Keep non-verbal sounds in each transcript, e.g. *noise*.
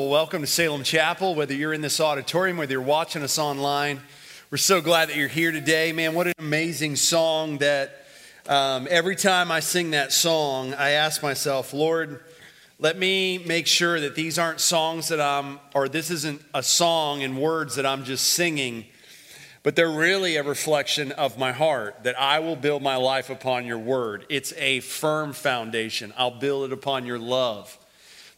Well, welcome to Salem Chapel, whether you're in this auditorium, whether you're watching us online. We're so glad that you're here today. Man, what an amazing song that um, every time I sing that song, I ask myself, Lord, let me make sure that these aren't songs that I'm, or this isn't a song and words that I'm just singing, but they're really a reflection of my heart that I will build my life upon your word. It's a firm foundation. I'll build it upon your love.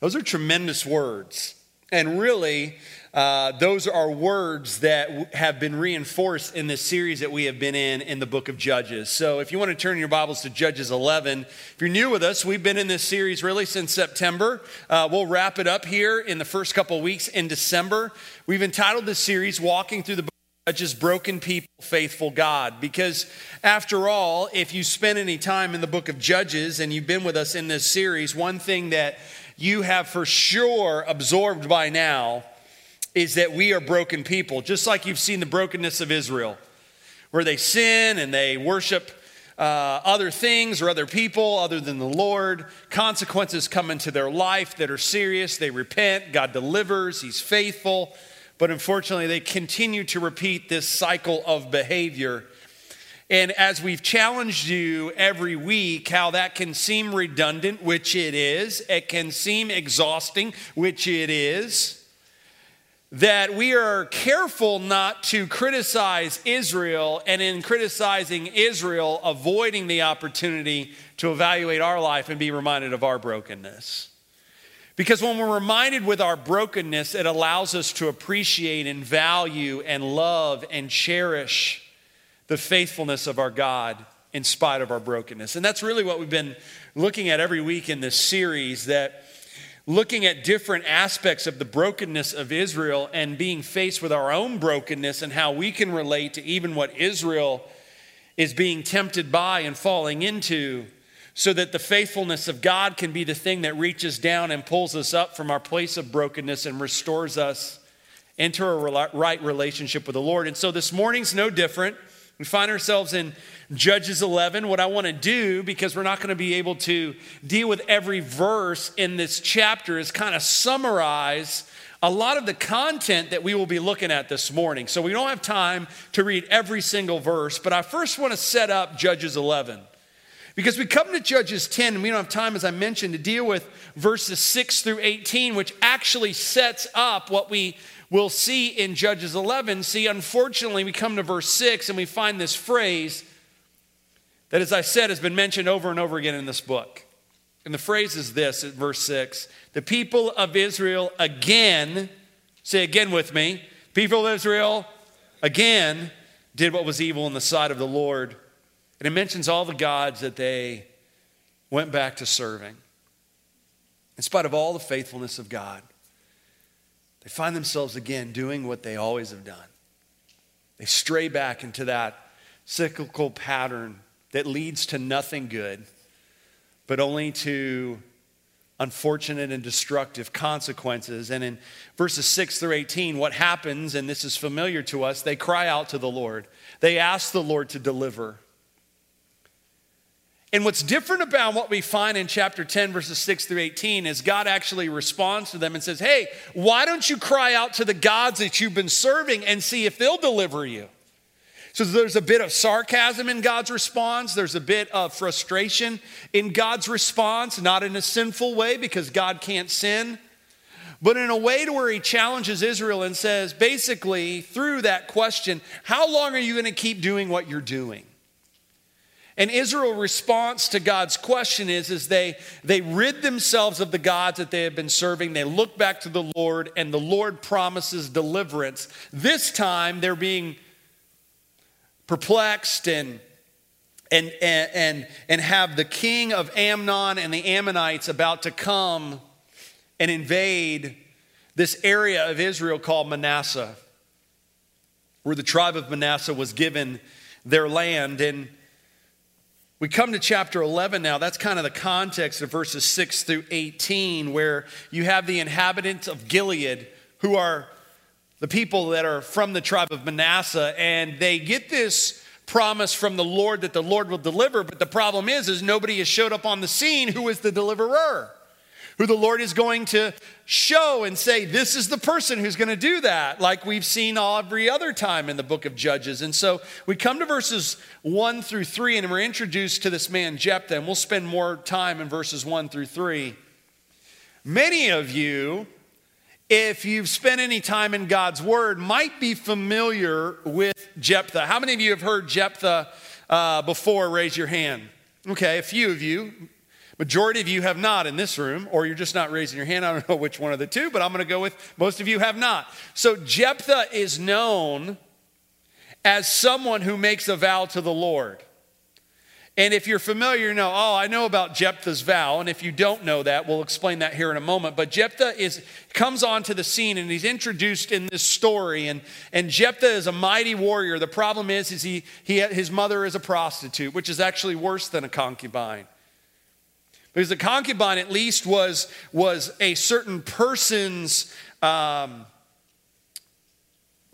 Those are tremendous words. And really, uh, those are words that have been reinforced in this series that we have been in in the book of Judges. So, if you want to turn your Bibles to Judges 11, if you're new with us, we've been in this series really since September. Uh, we'll wrap it up here in the first couple weeks in December. We've entitled this series Walking Through the Book of Judges Broken People, Faithful God. Because, after all, if you spend any time in the book of Judges and you've been with us in this series, one thing that you have for sure absorbed by now is that we are broken people, just like you've seen the brokenness of Israel, where they sin and they worship uh, other things or other people other than the Lord. Consequences come into their life that are serious. They repent, God delivers, He's faithful. But unfortunately, they continue to repeat this cycle of behavior and as we've challenged you every week, how that can seem redundant, which it is, it can seem exhausting, which it is, that we are careful not to criticize Israel, and in criticizing Israel, avoiding the opportunity to evaluate our life and be reminded of our brokenness. Because when we're reminded with our brokenness, it allows us to appreciate and value and love and cherish the faithfulness of our God in spite of our brokenness. And that's really what we've been looking at every week in this series that looking at different aspects of the brokenness of Israel and being faced with our own brokenness and how we can relate to even what Israel is being tempted by and falling into so that the faithfulness of God can be the thing that reaches down and pulls us up from our place of brokenness and restores us into a right relationship with the Lord. And so this morning's no different. We find ourselves in Judges 11. What I want to do, because we're not going to be able to deal with every verse in this chapter, is kind of summarize a lot of the content that we will be looking at this morning. So we don't have time to read every single verse, but I first want to set up Judges 11. Because we come to Judges 10, and we don't have time, as I mentioned, to deal with verses 6 through 18, which actually sets up what we we'll see in Judges 11. See, unfortunately, we come to verse 6 and we find this phrase that, as I said, has been mentioned over and over again in this book. And the phrase is this at verse 6 The people of Israel again, say again with me, people of Israel again did what was evil in the sight of the Lord. And it mentions all the gods that they went back to serving. In spite of all the faithfulness of God, they find themselves again doing what they always have done. They stray back into that cyclical pattern that leads to nothing good, but only to unfortunate and destructive consequences. And in verses 6 through 18, what happens, and this is familiar to us, they cry out to the Lord. They ask the Lord to deliver. And what's different about what we find in chapter 10, verses 6 through 18, is God actually responds to them and says, Hey, why don't you cry out to the gods that you've been serving and see if they'll deliver you? So there's a bit of sarcasm in God's response. There's a bit of frustration in God's response, not in a sinful way because God can't sin, but in a way to where he challenges Israel and says, basically, through that question, how long are you going to keep doing what you're doing? And Israel's response to God's question is, is they, they rid themselves of the gods that they have been serving. They look back to the Lord, and the Lord promises deliverance. This time they're being perplexed and and, and, and have the king of Ammon and the Ammonites about to come and invade this area of Israel called Manasseh, where the tribe of Manasseh was given their land. And we come to chapter 11 now. That's kind of the context of verses 6 through 18, where you have the inhabitants of Gilead who are the people that are from the tribe of Manasseh, and they get this promise from the Lord that the Lord will deliver. But the problem is, is nobody has showed up on the scene who is the deliverer. Who the Lord is going to show and say, This is the person who's going to do that, like we've seen every other time in the book of Judges. And so we come to verses one through three, and we're introduced to this man Jephthah, and we'll spend more time in verses one through three. Many of you, if you've spent any time in God's word, might be familiar with Jephthah. How many of you have heard Jephthah uh, before? Raise your hand. Okay, a few of you. Majority of you have not in this room, or you're just not raising your hand. I don't know which one of the two, but I'm going to go with most of you have not. So Jephthah is known as someone who makes a vow to the Lord. And if you're familiar, you know, oh, I know about Jephthah's vow. And if you don't know that, we'll explain that here in a moment. But Jephthah is comes onto the scene and he's introduced in this story. And, and Jephthah is a mighty warrior. The problem is, is he, he, his mother is a prostitute, which is actually worse than a concubine. Because the concubine, at least, was, was a certain person's, um,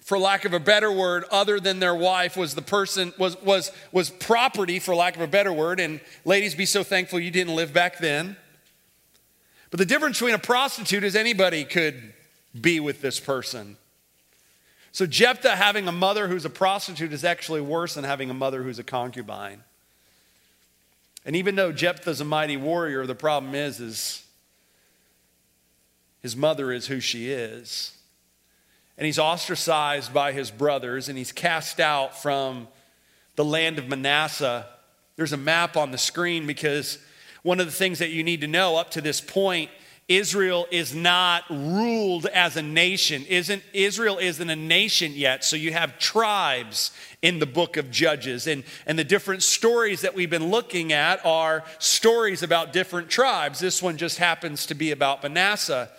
for lack of a better word, other than their wife, was the person, was, was, was property, for lack of a better word. And ladies, be so thankful you didn't live back then. But the difference between a prostitute is anybody could be with this person. So Jephthah having a mother who's a prostitute is actually worse than having a mother who's a concubine. And even though Jephthah's a mighty warrior, the problem is, is his mother is who she is. And he's ostracized by his brothers and he's cast out from the land of Manasseh. There's a map on the screen because one of the things that you need to know up to this point Israel is not ruled as a nation. Isn't Israel isn't a nation yet. So you have tribes in the book of Judges. And, and the different stories that we've been looking at are stories about different tribes. This one just happens to be about Manasseh.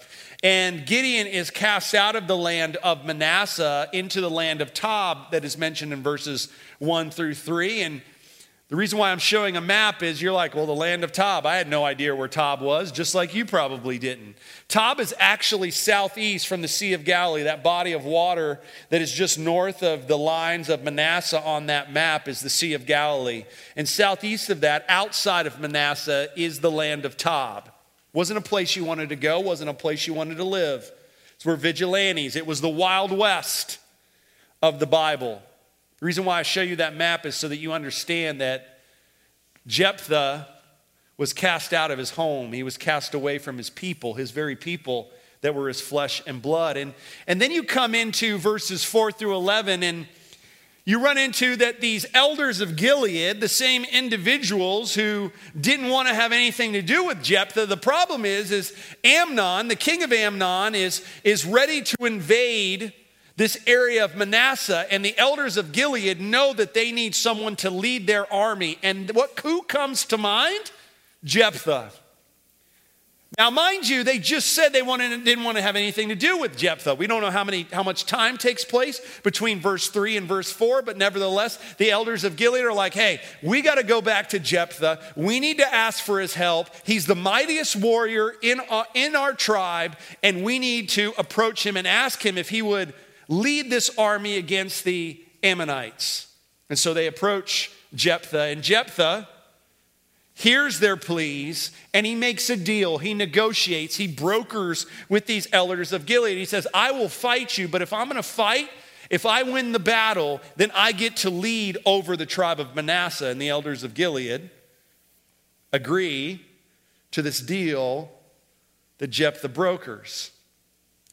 And Gideon is cast out of the land of Manasseh into the land of Tob that is mentioned in verses 1 through 3. And the reason why I'm showing a map is you're like, well, the land of Tob. I had no idea where Tob was, just like you probably didn't. Tob is actually southeast from the Sea of Galilee, that body of water that is just north of the lines of Manasseh on that map is the Sea of Galilee. And southeast of that, outside of Manasseh, is the land of Tob. Wasn't a place you wanted to go, wasn't a place you wanted to live. It's where vigilantes, it was the Wild West of the Bible. The reason why I show you that map is so that you understand that Jephthah was cast out of his home. He was cast away from his people, his very people that were his flesh and blood. And, and then you come into verses 4 through 11, and you run into that these elders of Gilead, the same individuals who didn't want to have anything to do with Jephthah, the problem is, is Ammon, the king of Ammon, is, is ready to invade this area of Manasseh, and the elders of Gilead know that they need someone to lead their army. And what who comes to mind? Jephthah. Now, mind you, they just said they wanted, didn't want to have anything to do with Jephthah. We don't know how, many, how much time takes place between verse 3 and verse 4, but nevertheless, the elders of Gilead are like, hey, we got to go back to Jephthah. We need to ask for his help. He's the mightiest warrior in, uh, in our tribe, and we need to approach him and ask him if he would lead this army against the Ammonites. And so they approach Jephthah, and Jephthah hears their pleas and he makes a deal. He negotiates, he brokers with these elders of Gilead. He says, I will fight you, but if I'm going to fight, if I win the battle, then I get to lead over the tribe of Manasseh. And the elders of Gilead agree to this deal that Jephthah brokers.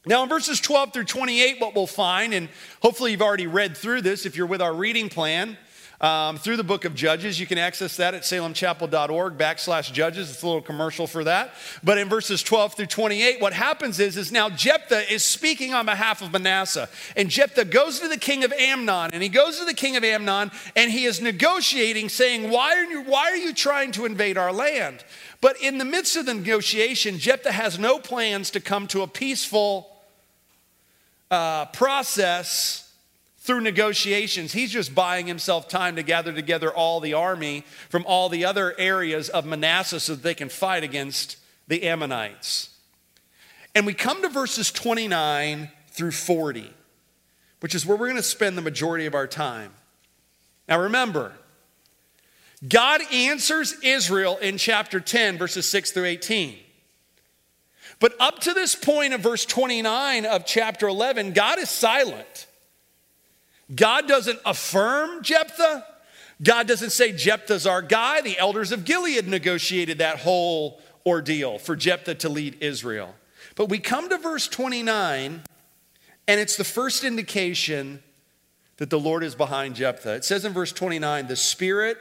Now, in verses 12 through 28, what we'll find, and hopefully you've already read through this if you're with our reading plan, um, through the book of Judges. You can access that at salemchapel.org backslash judges. It's a little commercial for that. But in verses 12 through 28, what happens is, is now Jephthah is speaking on behalf of Manasseh. And Jephthah goes to the king of Ammon, and he goes to the king of Ammon, and he is negotiating, saying, Why are you, why are you trying to invade our land? But in the midst of the negotiation, Jephthah has no plans to come to a peaceful uh, process through negotiations. He's just buying himself time to gather together all the army from all the other areas of Manasseh so that they can fight against the Ammonites. And we come to verses 29 through 40, which is where we're going to spend the majority of our time. Now remember, God answers Israel in chapter 10, verses 6 through 18. But up to this point of verse 29 of chapter 11, God is silent. God doesn't affirm Jephthah. God doesn't say Jephthah's our guy. The elders of Gilead negotiated that whole ordeal for Jephthah to lead Israel. But we come to verse 29, and it's the first indication that the Lord is behind Jephthah. It says in verse 29 the Spirit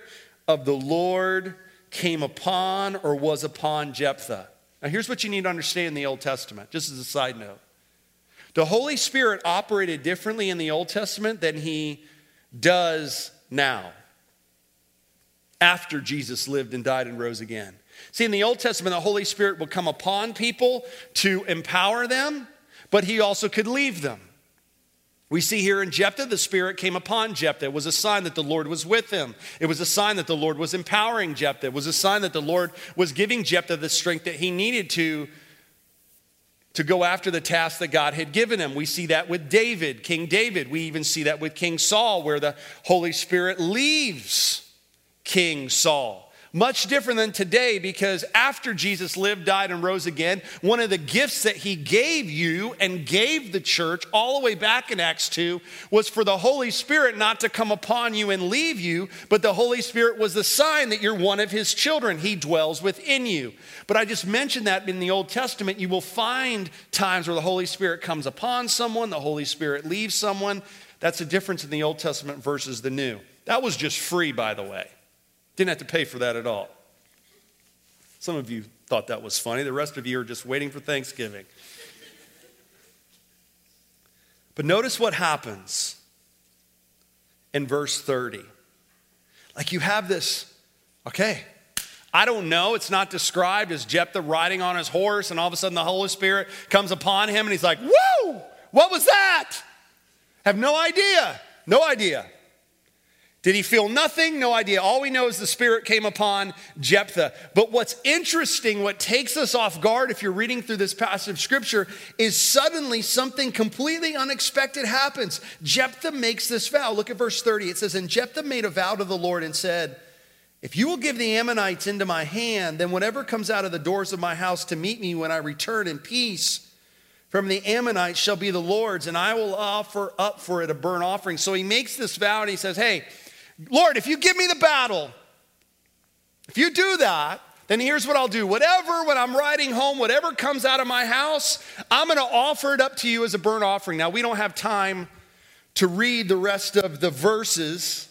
of the Lord came upon or was upon Jephthah. Now, here's what you need to understand in the Old Testament, just as a side note. The Holy Spirit operated differently in the Old Testament than he does now, after Jesus lived and died and rose again. See, in the Old Testament, the Holy Spirit would come upon people to empower them, but he also could leave them. We see here in Jephthah, the Spirit came upon Jephthah. It was a sign that the Lord was with him. It was a sign that the Lord was empowering Jephthah. It was a sign that the Lord was giving Jephthah the strength that he needed to, to go after the task that God had given him. We see that with David, King David. We even see that with King Saul, where the Holy Spirit leaves King Saul. Much different than today because after Jesus lived, died, and rose again, one of the gifts that he gave you and gave the church all the way back in Acts 2 was for the Holy Spirit not to come upon you and leave you, but the Holy Spirit was the sign that you're one of his children. He dwells within you. But I just mentioned that in the Old Testament, you will find times where the Holy Spirit comes upon someone, the Holy Spirit leaves someone. That's the difference in the Old Testament versus the New. That was just free, by the way. Didn't have to pay for that at all. Some of you thought that was funny. The rest of you are just waiting for Thanksgiving. But notice what happens in verse 30. Like you have this, okay, I don't know. It's not described as Jephthah riding on his horse, and all of a sudden the Holy Spirit comes upon him, and he's like, Whoa, what was that? Have no idea. No idea. Did he feel nothing? No idea. All we know is the Spirit came upon Jephthah. But what's interesting, what takes us off guard if you're reading through this passage of Scripture, is suddenly something completely unexpected happens. Jephthah makes this vow. Look at verse 30. It says, And Jephthah made a vow to the Lord and said, If you will give the Ammonites into my hand, then whatever comes out of the doors of my house to meet me when I return in peace, from the Ammonites shall be the Lord's, and I will offer up for it a burnt offering. So he makes this vow and he says, Hey, Lord, if you give me the battle, if you do that, then here's what I'll do. Whatever, when I'm riding home, whatever comes out of my house, I'm going to offer it up to you as a burnt offering. Now, we don't have time to read the rest of the verses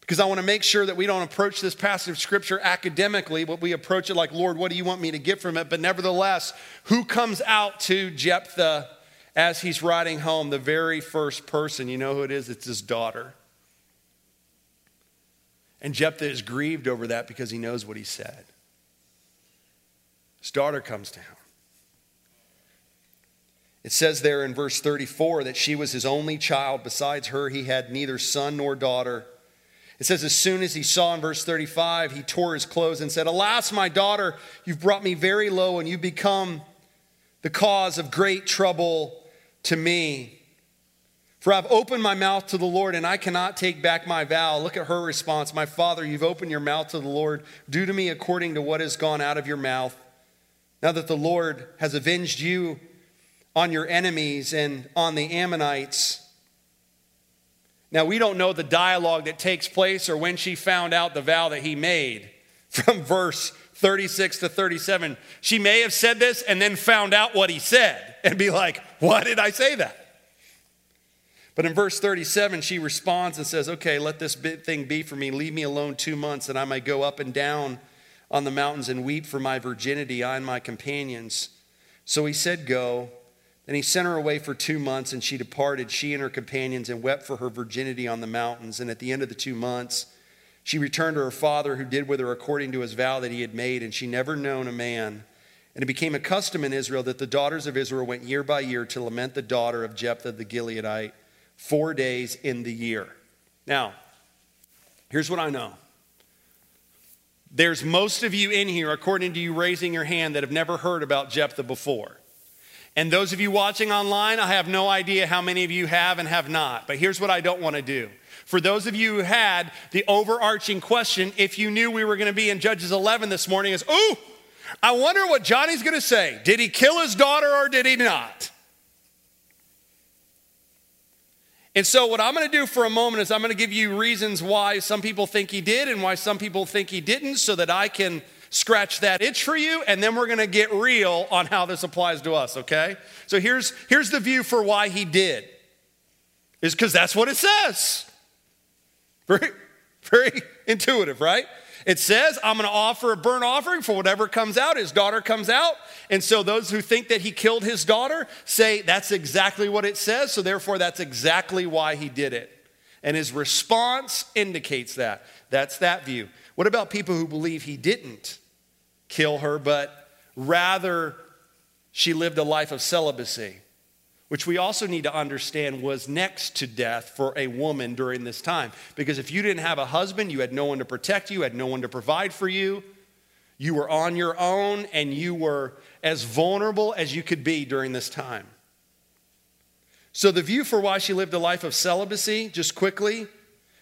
because I want to make sure that we don't approach this passage of scripture academically, but we approach it like, Lord, what do you want me to get from it? But nevertheless, who comes out to Jephthah as he's riding home? The very first person. You know who it is? It's his daughter. And Jephthah is grieved over that because he knows what he said. His daughter comes to him. It says there in verse 34 that she was his only child. Besides her, he had neither son nor daughter. It says, as soon as he saw in verse 35, he tore his clothes and said, Alas, my daughter, you've brought me very low, and you've become the cause of great trouble to me. For I've opened my mouth to the Lord, and I cannot take back my vow. Look at her response My father, you've opened your mouth to the Lord. Do to me according to what has gone out of your mouth. Now that the Lord has avenged you on your enemies and on the Ammonites. Now, we don't know the dialogue that takes place or when she found out the vow that he made *laughs* from verse 36 to 37. She may have said this and then found out what he said and be like, Why did I say that? But in verse 37, she responds and says, Okay, let this thing be for me. Leave me alone two months and I may go up and down on the mountains and weep for my virginity, I and my companions. So he said, Go. Then he sent her away for two months, and she departed, she and her companions, and wept for her virginity on the mountains. And at the end of the two months, she returned to her father, who did with her according to his vow that he had made, and she never known a man. And it became a custom in Israel that the daughters of Israel went year by year to lament the daughter of Jephthah the Gileadite four days in the year. Now, here's what I know. There's most of you in here, according to you raising your hand, that have never heard about Jephthah before. And those of you watching online, I have no idea how many of you have and have not. But here's what I don't want to do. For those of you who had the overarching question, if you knew we were going to be in Judges 11 this morning, is, ooh, I wonder what Johnny's going to say. Did he kill his daughter or did he not? And so, what I'm going to do for a moment is I'm going to give you reasons why some people think he did and why some people think he didn't so that I can scratch that itch for you and then we're going to get real on how this applies to us, okay? So here's here's the view for why he did. Is cuz that's what it says. Very very *laughs* intuitive, right? It says, I'm going to offer a burnt offering for whatever comes out. His daughter comes out. And so those who think that he killed his daughter say that's exactly what it says. So therefore, that's exactly why he did it. And his response indicates that. That's that view. What about people who believe he didn't kill her, but rather she lived a life of celibacy? Which we also need to understand was next to death for a woman during this time. Because if you didn't have a husband, you had no one to protect you, had no one to provide for you. You were on your own and you were as vulnerable as you could be during this time. So, the view for why she lived a life of celibacy, just quickly,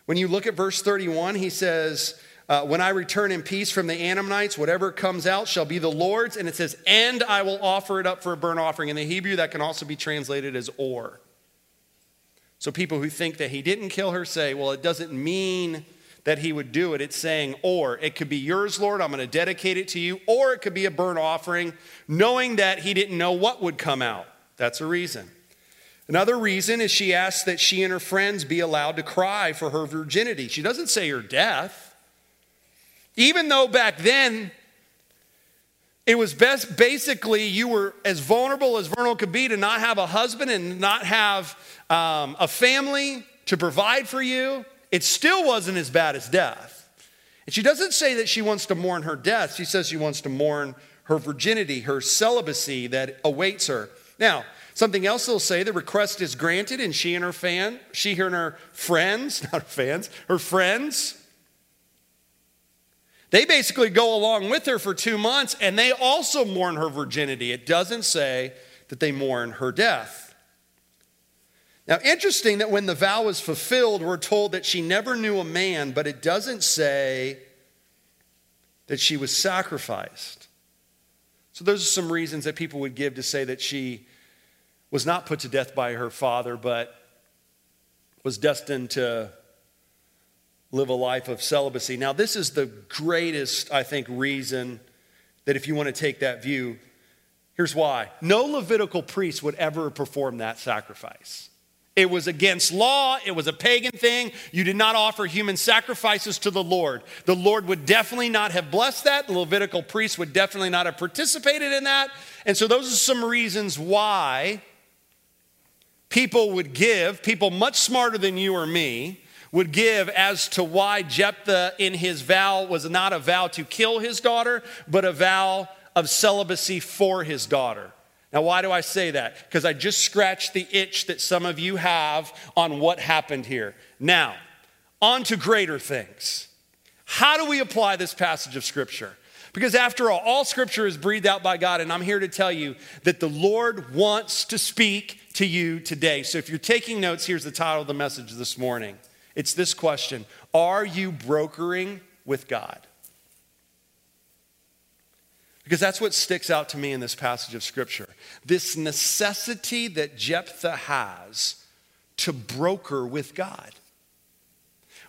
when you look at verse 31, he says, uh, when I return in peace from the Ammonites, whatever comes out shall be the Lord's. And it says, and I will offer it up for a burnt offering. In the Hebrew, that can also be translated as or. So people who think that he didn't kill her say, well, it doesn't mean that he would do it. It's saying, or it could be yours, Lord, I'm going to dedicate it to you, or it could be a burnt offering, knowing that he didn't know what would come out. That's a reason. Another reason is she asks that she and her friends be allowed to cry for her virginity. She doesn't say her death. Even though back then it was best basically you were as vulnerable as vulnerable could be to not have a husband and not have um, a family to provide for you, it still wasn't as bad as death. And she doesn't say that she wants to mourn her death. She says she wants to mourn her virginity, her celibacy that awaits her. Now, something else they'll say the request is granted, and she and her fan, she and her friends, *laughs* not her fans, her friends they basically go along with her for two months and they also mourn her virginity. It doesn't say that they mourn her death. Now, interesting that when the vow was fulfilled, we're told that she never knew a man, but it doesn't say that she was sacrificed. So, those are some reasons that people would give to say that she was not put to death by her father, but was destined to live a life of celibacy. Now, this is the greatest, I think, reason that if you want to take that view, here's why. No Levitical priest would ever perform that sacrifice. It was against law. It was a pagan thing. You did not offer human sacrifices to the Lord. The Lord would definitely not have blessed that. The Levitical priest would definitely not have participated in that. And so, those are some reasons why people would give, people much smarter than you or me, would give as to why Jephthah in his vow was not a vow to kill his daughter, but a vow of celibacy for his daughter. Now, why do I say that? Because I just scratched the itch that some of you have on what happened here. Now, on to greater things. How do we apply this passage of Scripture? Because after all, all Scripture is breathed out by God, and I'm here to tell you that the Lord wants to speak to you today. So if you're taking notes, here's the title of the message this morning it's this question Are you brokering with God? Because that's what sticks out to me in this passage of Scripture. This necessity that Jephthah has to broker with God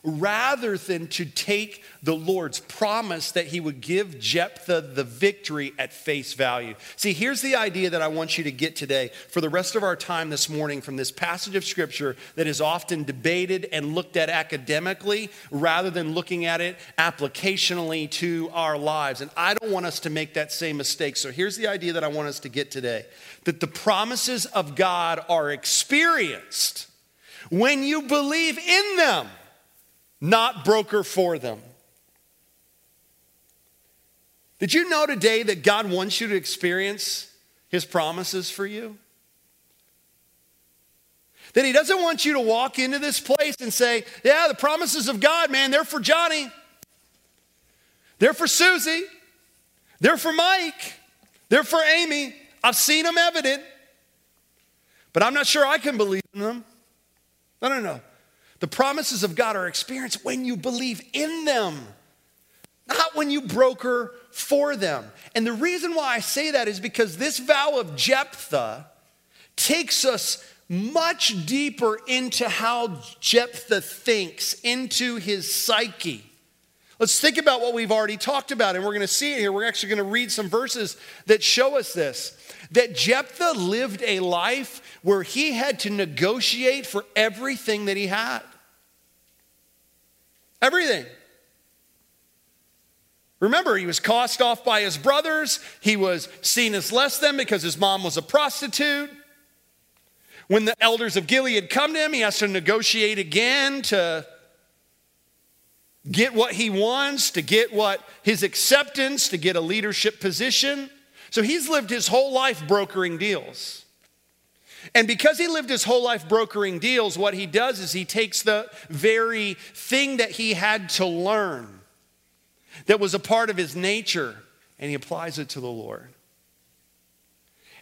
rather than to take the Lord's promise that he would give Jephthah the victory at face value. See, here's the idea that I want you to get today for the rest of our time this morning from this passage of scripture that is often debated and looked at academically rather than looking at it applicationally to our lives. And I don't want us to make that same mistake. So here's the idea that I want us to get today that the promises of God are experienced when you believe in them not broker for them. Did you know today that God wants you to experience his promises for you? That he doesn't want you to walk into this place and say, Yeah, the promises of God, man, they're for Johnny, they're for Susie, they're for Mike, they're for Amy. I've seen them evident, but I'm not sure I can believe in them. No, no, no. The promises of God are experienced when you believe in them. not when you broker for them. And the reason why I say that is because this vow of Jephthah takes us much deeper into how Jephthah thinks, into his psyche. Let's think about what we've already talked about, and we're going to see it here. We're actually going to read some verses that show us this that Jephthah lived a life where he had to negotiate for everything that he had. Everything. Remember, he was cast off by his brothers. He was seen as less than because his mom was a prostitute. When the elders of Gilead come to him, he has to negotiate again to get what he wants, to get what his acceptance, to get a leadership position. So he's lived his whole life brokering deals. And because he lived his whole life brokering deals, what he does is he takes the very thing that he had to learn that was a part of his nature and he applies it to the Lord.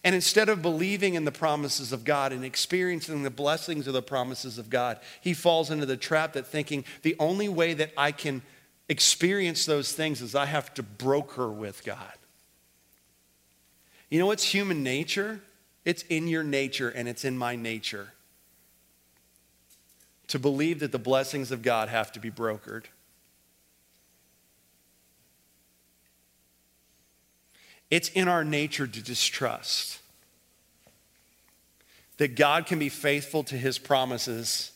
And instead of believing in the promises of God and experiencing the blessings of the promises of God, he falls into the trap that thinking the only way that I can experience those things is I have to broker with God. You know what's human nature? It's in your nature and it's in my nature to believe that the blessings of God have to be brokered. It's in our nature to distrust that God can be faithful to his promises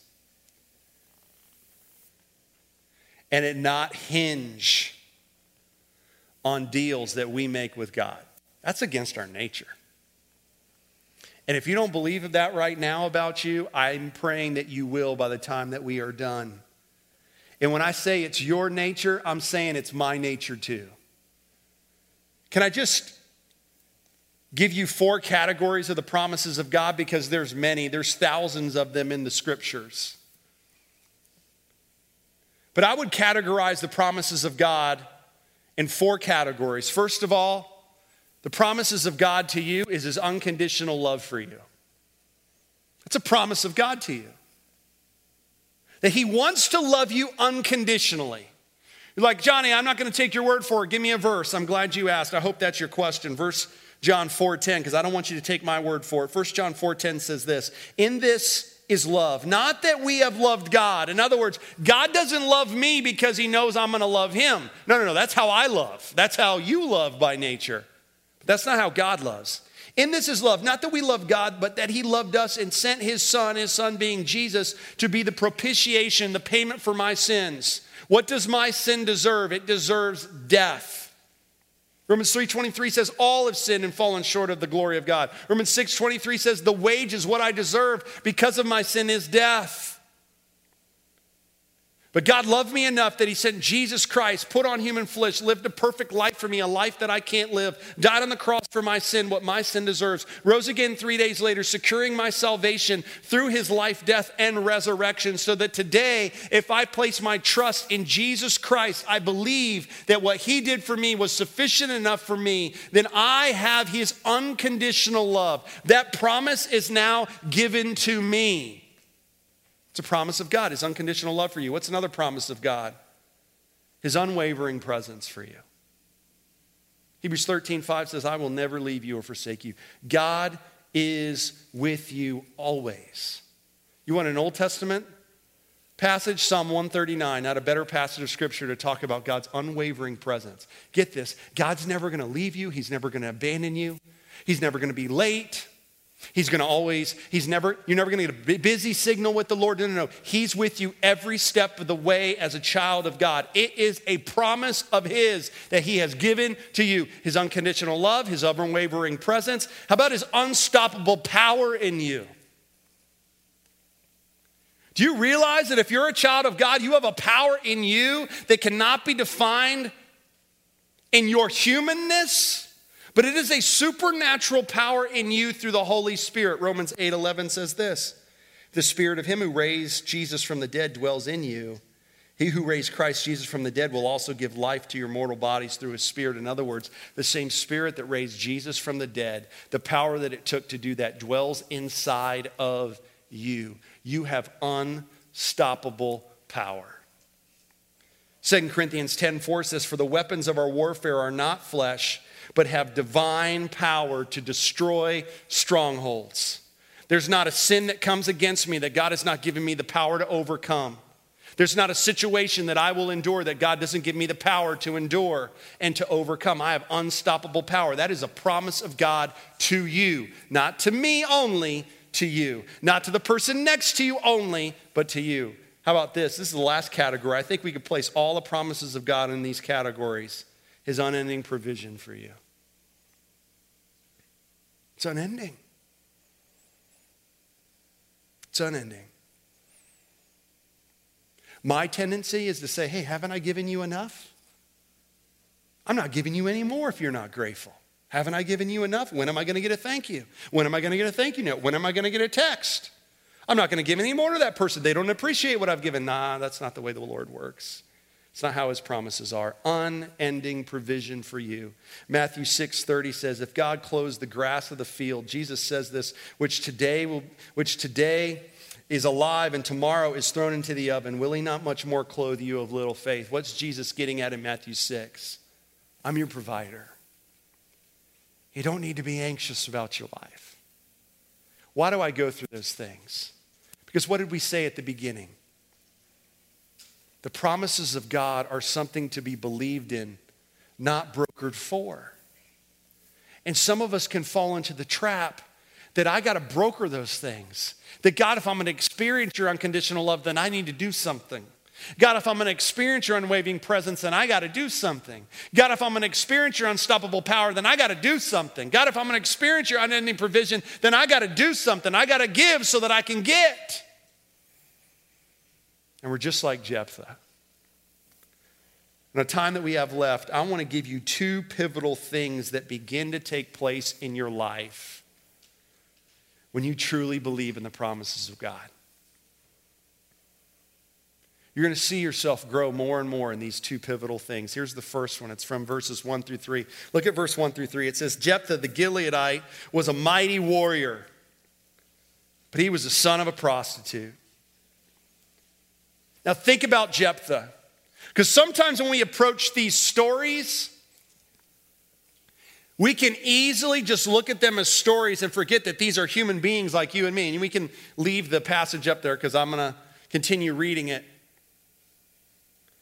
and it not hinge on deals that we make with God. That's against our nature. And if you don't believe that right now about you, I'm praying that you will by the time that we are done. And when I say it's your nature, I'm saying it's my nature too. Can I just give you four categories of the promises of God because there's many, there's thousands of them in the scriptures. But I would categorize the promises of God in four categories. First of all, the promises of God to you is his unconditional love for you. It's a promise of God to you. That he wants to love you unconditionally. You're like, Johnny, I'm not going to take your word for it. Give me a verse. I'm glad you asked. I hope that's your question. Verse John 4:10 because I don't want you to take my word for it. 1 John 4:10 says this, "In this is love, not that we have loved God." In other words, God doesn't love me because he knows I'm going to love him. No, no, no, that's how I love. That's how you love by nature. That's not how God loves. In this is love, not that we love God, but that He loved us and sent His Son, His Son being Jesus, to be the propitiation, the payment for my sins. What does my sin deserve? It deserves death. Romans 3:23 says all have sinned and fallen short of the glory of God. Romans 6:23 says the wage is what I deserve because of my sin is death. But God loved me enough that He sent Jesus Christ, put on human flesh, lived a perfect life for me, a life that I can't live, died on the cross for my sin, what my sin deserves, rose again three days later, securing my salvation through His life, death, and resurrection. So that today, if I place my trust in Jesus Christ, I believe that what He did for me was sufficient enough for me, then I have His unconditional love. That promise is now given to me. It's a promise of God, His unconditional love for you. What's another promise of God? His unwavering presence for you. Hebrews 13, 5 says, I will never leave you or forsake you. God is with you always. You want an Old Testament passage? Psalm 139, not a better passage of scripture to talk about God's unwavering presence. Get this God's never going to leave you, He's never going to abandon you, He's never going to be late. He's going to always, he's never, you're never going to get a busy signal with the Lord. No, no, no. He's with you every step of the way as a child of God. It is a promise of His that He has given to you His unconditional love, His unwavering presence. How about His unstoppable power in you? Do you realize that if you're a child of God, you have a power in you that cannot be defined in your humanness? But it is a supernatural power in you through the Holy Spirit. Romans 8 11 says this The Spirit of Him who raised Jesus from the dead dwells in you. He who raised Christ Jesus from the dead will also give life to your mortal bodies through his spirit. In other words, the same spirit that raised Jesus from the dead, the power that it took to do that dwells inside of you. You have unstoppable power. 2 Corinthians 10 4 says, For the weapons of our warfare are not flesh, but have divine power to destroy strongholds. There's not a sin that comes against me that God has not given me the power to overcome. There's not a situation that I will endure that God doesn't give me the power to endure and to overcome. I have unstoppable power. That is a promise of God to you, not to me only, to you. Not to the person next to you only, but to you. How about this? This is the last category. I think we could place all the promises of God in these categories His unending provision for you. It's unending. It's unending. My tendency is to say, hey, haven't I given you enough? I'm not giving you any more if you're not grateful. Haven't I given you enough? When am I going to get a thank you? When am I going to get a thank you note? When am I going to get a text? I'm not going to give any more to that person. They don't appreciate what I've given. Nah, that's not the way the Lord works. It's not how his promises are. Unending provision for you. Matthew 6 30 says, If God clothes the grass of the field, Jesus says this, which today will, which today is alive and tomorrow is thrown into the oven, will he not much more clothe you of little faith? What's Jesus getting at in Matthew 6? I'm your provider. You don't need to be anxious about your life. Why do I go through those things? Because what did we say at the beginning? The promises of God are something to be believed in, not brokered for. And some of us can fall into the trap that I got to broker those things. That God, if I'm going to experience your unconditional love, then I need to do something. God, if I'm going to experience your unwavering presence, then I got to do something. God, if I'm going to experience your unstoppable power, then I got to do something. God, if I'm going to experience your unending provision, then I got to do something. I got to give so that I can get. And we're just like Jephthah. In the time that we have left, I want to give you two pivotal things that begin to take place in your life when you truly believe in the promises of God. You're going to see yourself grow more and more in these two pivotal things. Here's the first one. It's from verses 1 through 3. Look at verse 1 through 3. It says, Jephthah the Gileadite was a mighty warrior, but he was the son of a prostitute. Now, think about Jephthah. Because sometimes when we approach these stories, we can easily just look at them as stories and forget that these are human beings like you and me. And we can leave the passage up there because I'm going to continue reading it.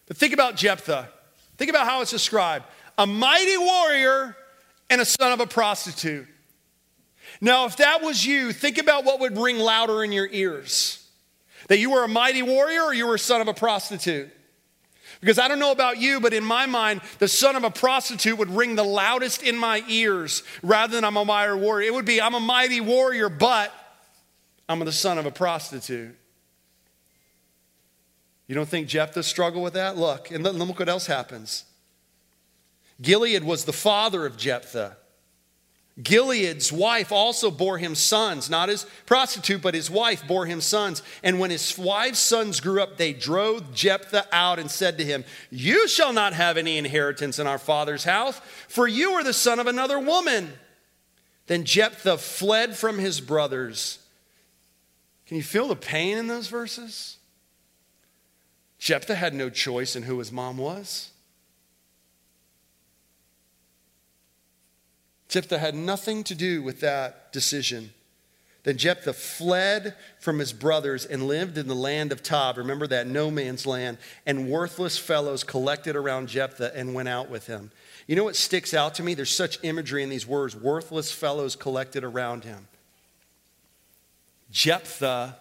But think about Jephthah. Think about how it's described a mighty warrior and a son of a prostitute. Now, if that was you, think about what would ring louder in your ears that you were a mighty warrior or you were a son of a prostitute. Because I don't know about you, but in my mind, the son of a prostitute would ring the loudest in my ears rather than I'm a mighty warrior. It would be, I'm a mighty warrior, but I'm the son of a prostitute. You don't think Jephthah struggled with that? Look, and look what else happens. Gilead was the father of Jephthah. Gilead's wife also bore him sons, not his prostitute, but his wife bore him sons. And when his wife's sons grew up, they drove Jephthah out and said to him, You shall not have any inheritance in our father's house, for you are the son of another woman. Then Jephthah fled from his brothers. Can you feel the pain in those verses? Jephthah had no choice in who his mom was. Jephthah had nothing to do with that decision. Then Jephthah fled from his brothers and lived in the land of Tob. Remember that no man's land. And worthless fellows collected around Jephthah and went out with him. You know what sticks out to me? There's such imagery in these words worthless fellows collected around him. Jephthah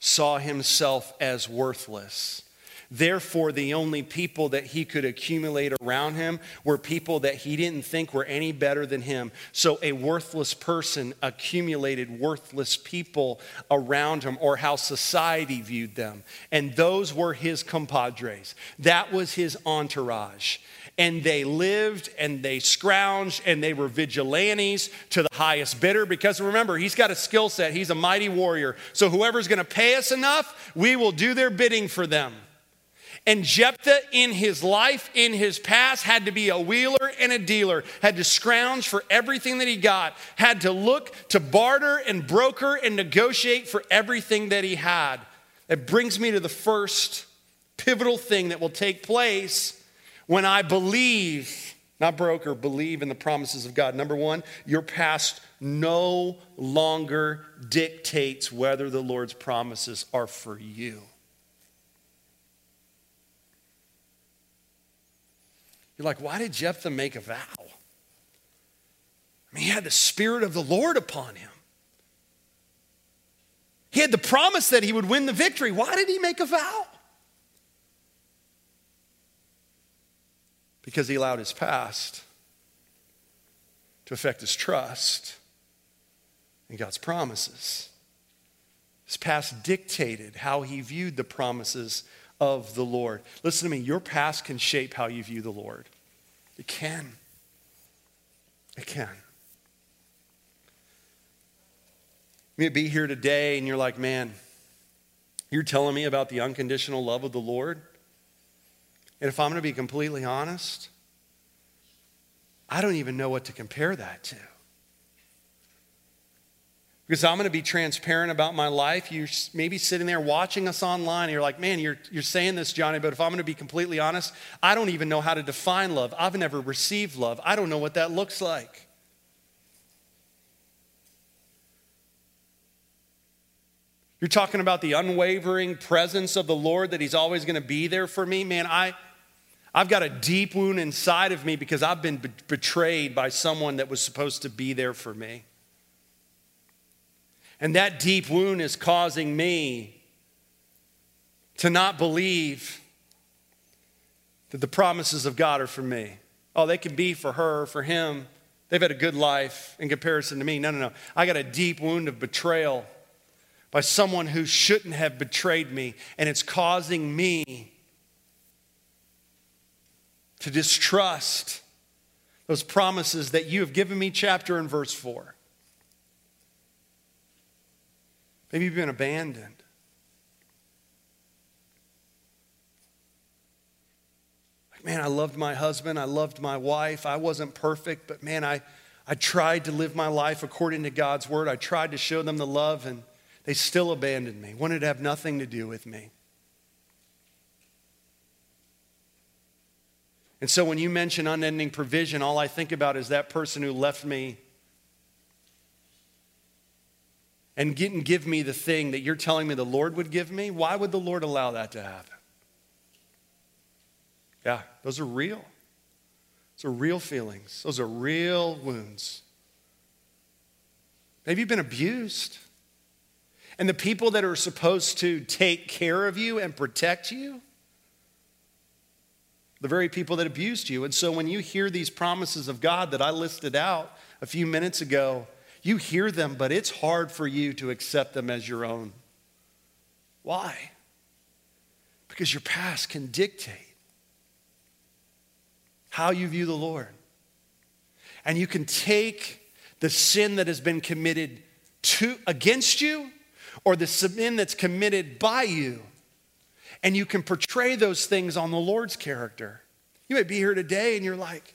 saw himself as worthless. Therefore, the only people that he could accumulate around him were people that he didn't think were any better than him. So, a worthless person accumulated worthless people around him, or how society viewed them. And those were his compadres. That was his entourage and they lived and they scrounged and they were vigilantes to the highest bidder because remember, he's got a skill set. He's a mighty warrior. So whoever's going to pay us enough, we will do their bidding for them. And Jephthah, in his life, in his past, had to be a wheeler and a dealer, had to scrounge for everything that he got, had to look to barter and broker and negotiate for everything that he had. That brings me to the first pivotal thing that will take place when I believe, not broker, believe in the promises of God. Number one, your past no longer dictates whether the Lord's promises are for you. You're like, why did Jephthah make a vow? I mean, he had the Spirit of the Lord upon him. He had the promise that he would win the victory. Why did he make a vow? Because he allowed his past to affect his trust in God's promises. His past dictated how he viewed the promises of the Lord. Listen to me, your past can shape how you view the Lord. It can. It can. You may be here today and you're like, man, you're telling me about the unconditional love of the Lord? And if I'm going to be completely honest, I don't even know what to compare that to. Because I'm going to be transparent about my life. You're maybe sitting there watching us online, and you're like, man, you're, you're saying this, Johnny, but if I'm going to be completely honest, I don't even know how to define love. I've never received love, I don't know what that looks like. You're talking about the unwavering presence of the Lord, that He's always going to be there for me. Man, I, I've got a deep wound inside of me because I've been be- betrayed by someone that was supposed to be there for me. And that deep wound is causing me to not believe that the promises of God are for me. Oh, they can be for her, for him. They've had a good life in comparison to me. No, no, no. I got a deep wound of betrayal by someone who shouldn't have betrayed me, and it's causing me to distrust those promises that you have given me, chapter and verse 4. Maybe you've been abandoned. Like, man, I loved my husband. I loved my wife. I wasn't perfect, but man, I, I tried to live my life according to God's word. I tried to show them the love, and they still abandoned me, wanted to have nothing to do with me. And so when you mention unending provision, all I think about is that person who left me and didn't give me the thing that you're telling me the Lord would give me, why would the Lord allow that to happen? Yeah, those are real. Those are real feelings. Those are real wounds. Maybe you've been abused. And the people that are supposed to take care of you and protect you, the very people that abused you. And so when you hear these promises of God that I listed out a few minutes ago, you hear them, but it's hard for you to accept them as your own. Why? Because your past can dictate how you view the Lord. And you can take the sin that has been committed to against you or the sin that's committed by you and you can portray those things on the Lord's character. You may be here today and you're like,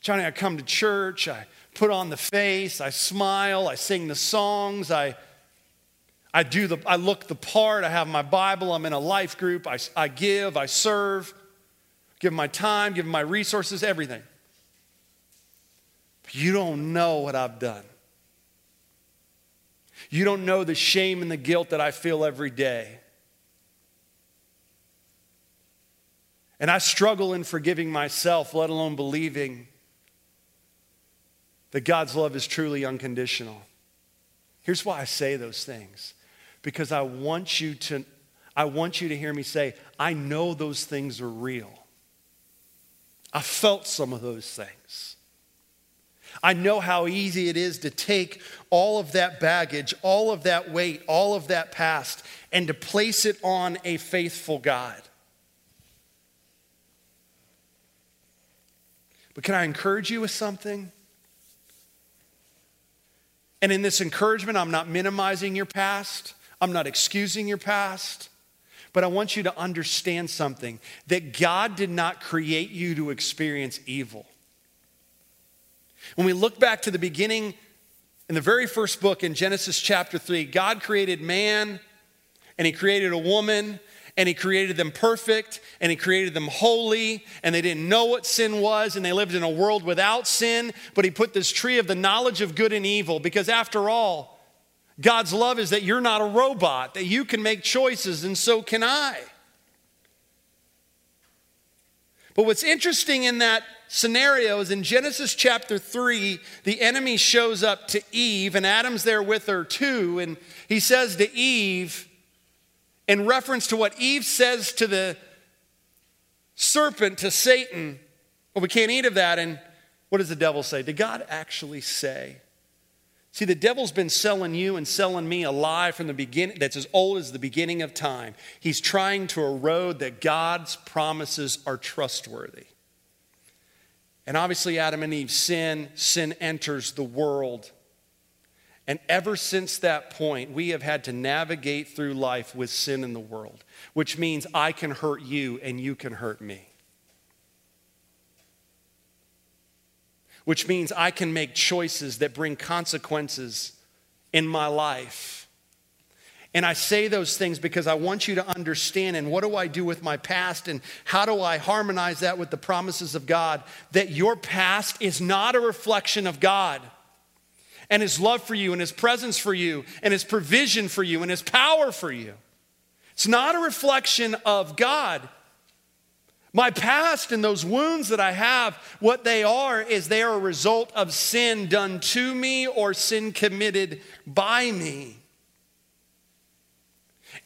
Johnny, I come to church, I put on the face, I smile, I sing the songs, I, I, do the, I look the part, I have my Bible, I'm in a life group, I, I give, I serve, give my time, give my resources, everything. But you don't know what I've done. You don't know the shame and the guilt that I feel every day. And I struggle in forgiving myself, let alone believing that God's love is truly unconditional. Here's why I say those things because I want you to I want you to hear me say, I know those things are real. I felt some of those things. I know how easy it is to take all of that baggage, all of that weight, all of that past, and to place it on a faithful God. But can I encourage you with something? And in this encouragement, I'm not minimizing your past, I'm not excusing your past. But I want you to understand something that God did not create you to experience evil. When we look back to the beginning, in the very first book in Genesis chapter 3, God created man and he created a woman and he created them perfect and he created them holy and they didn't know what sin was and they lived in a world without sin but he put this tree of the knowledge of good and evil because after all god's love is that you're not a robot that you can make choices and so can i. But what's interesting in that scenario is in genesis chapter 3 the enemy shows up to eve and adam's there with her too and he says to eve in reference to what Eve says to the serpent, to Satan, well, we can't eat of that. And what does the devil say? Did God actually say? See, the devil's been selling you and selling me a lie from the beginning that's as old as the beginning of time. He's trying to erode that God's promises are trustworthy. And obviously, Adam and Eve sin, sin enters the world. And ever since that point, we have had to navigate through life with sin in the world, which means I can hurt you and you can hurt me. Which means I can make choices that bring consequences in my life. And I say those things because I want you to understand and what do I do with my past and how do I harmonize that with the promises of God? That your past is not a reflection of God and his love for you and his presence for you and his provision for you and his power for you. It's not a reflection of God. My past and those wounds that I have, what they are is they are a result of sin done to me or sin committed by me.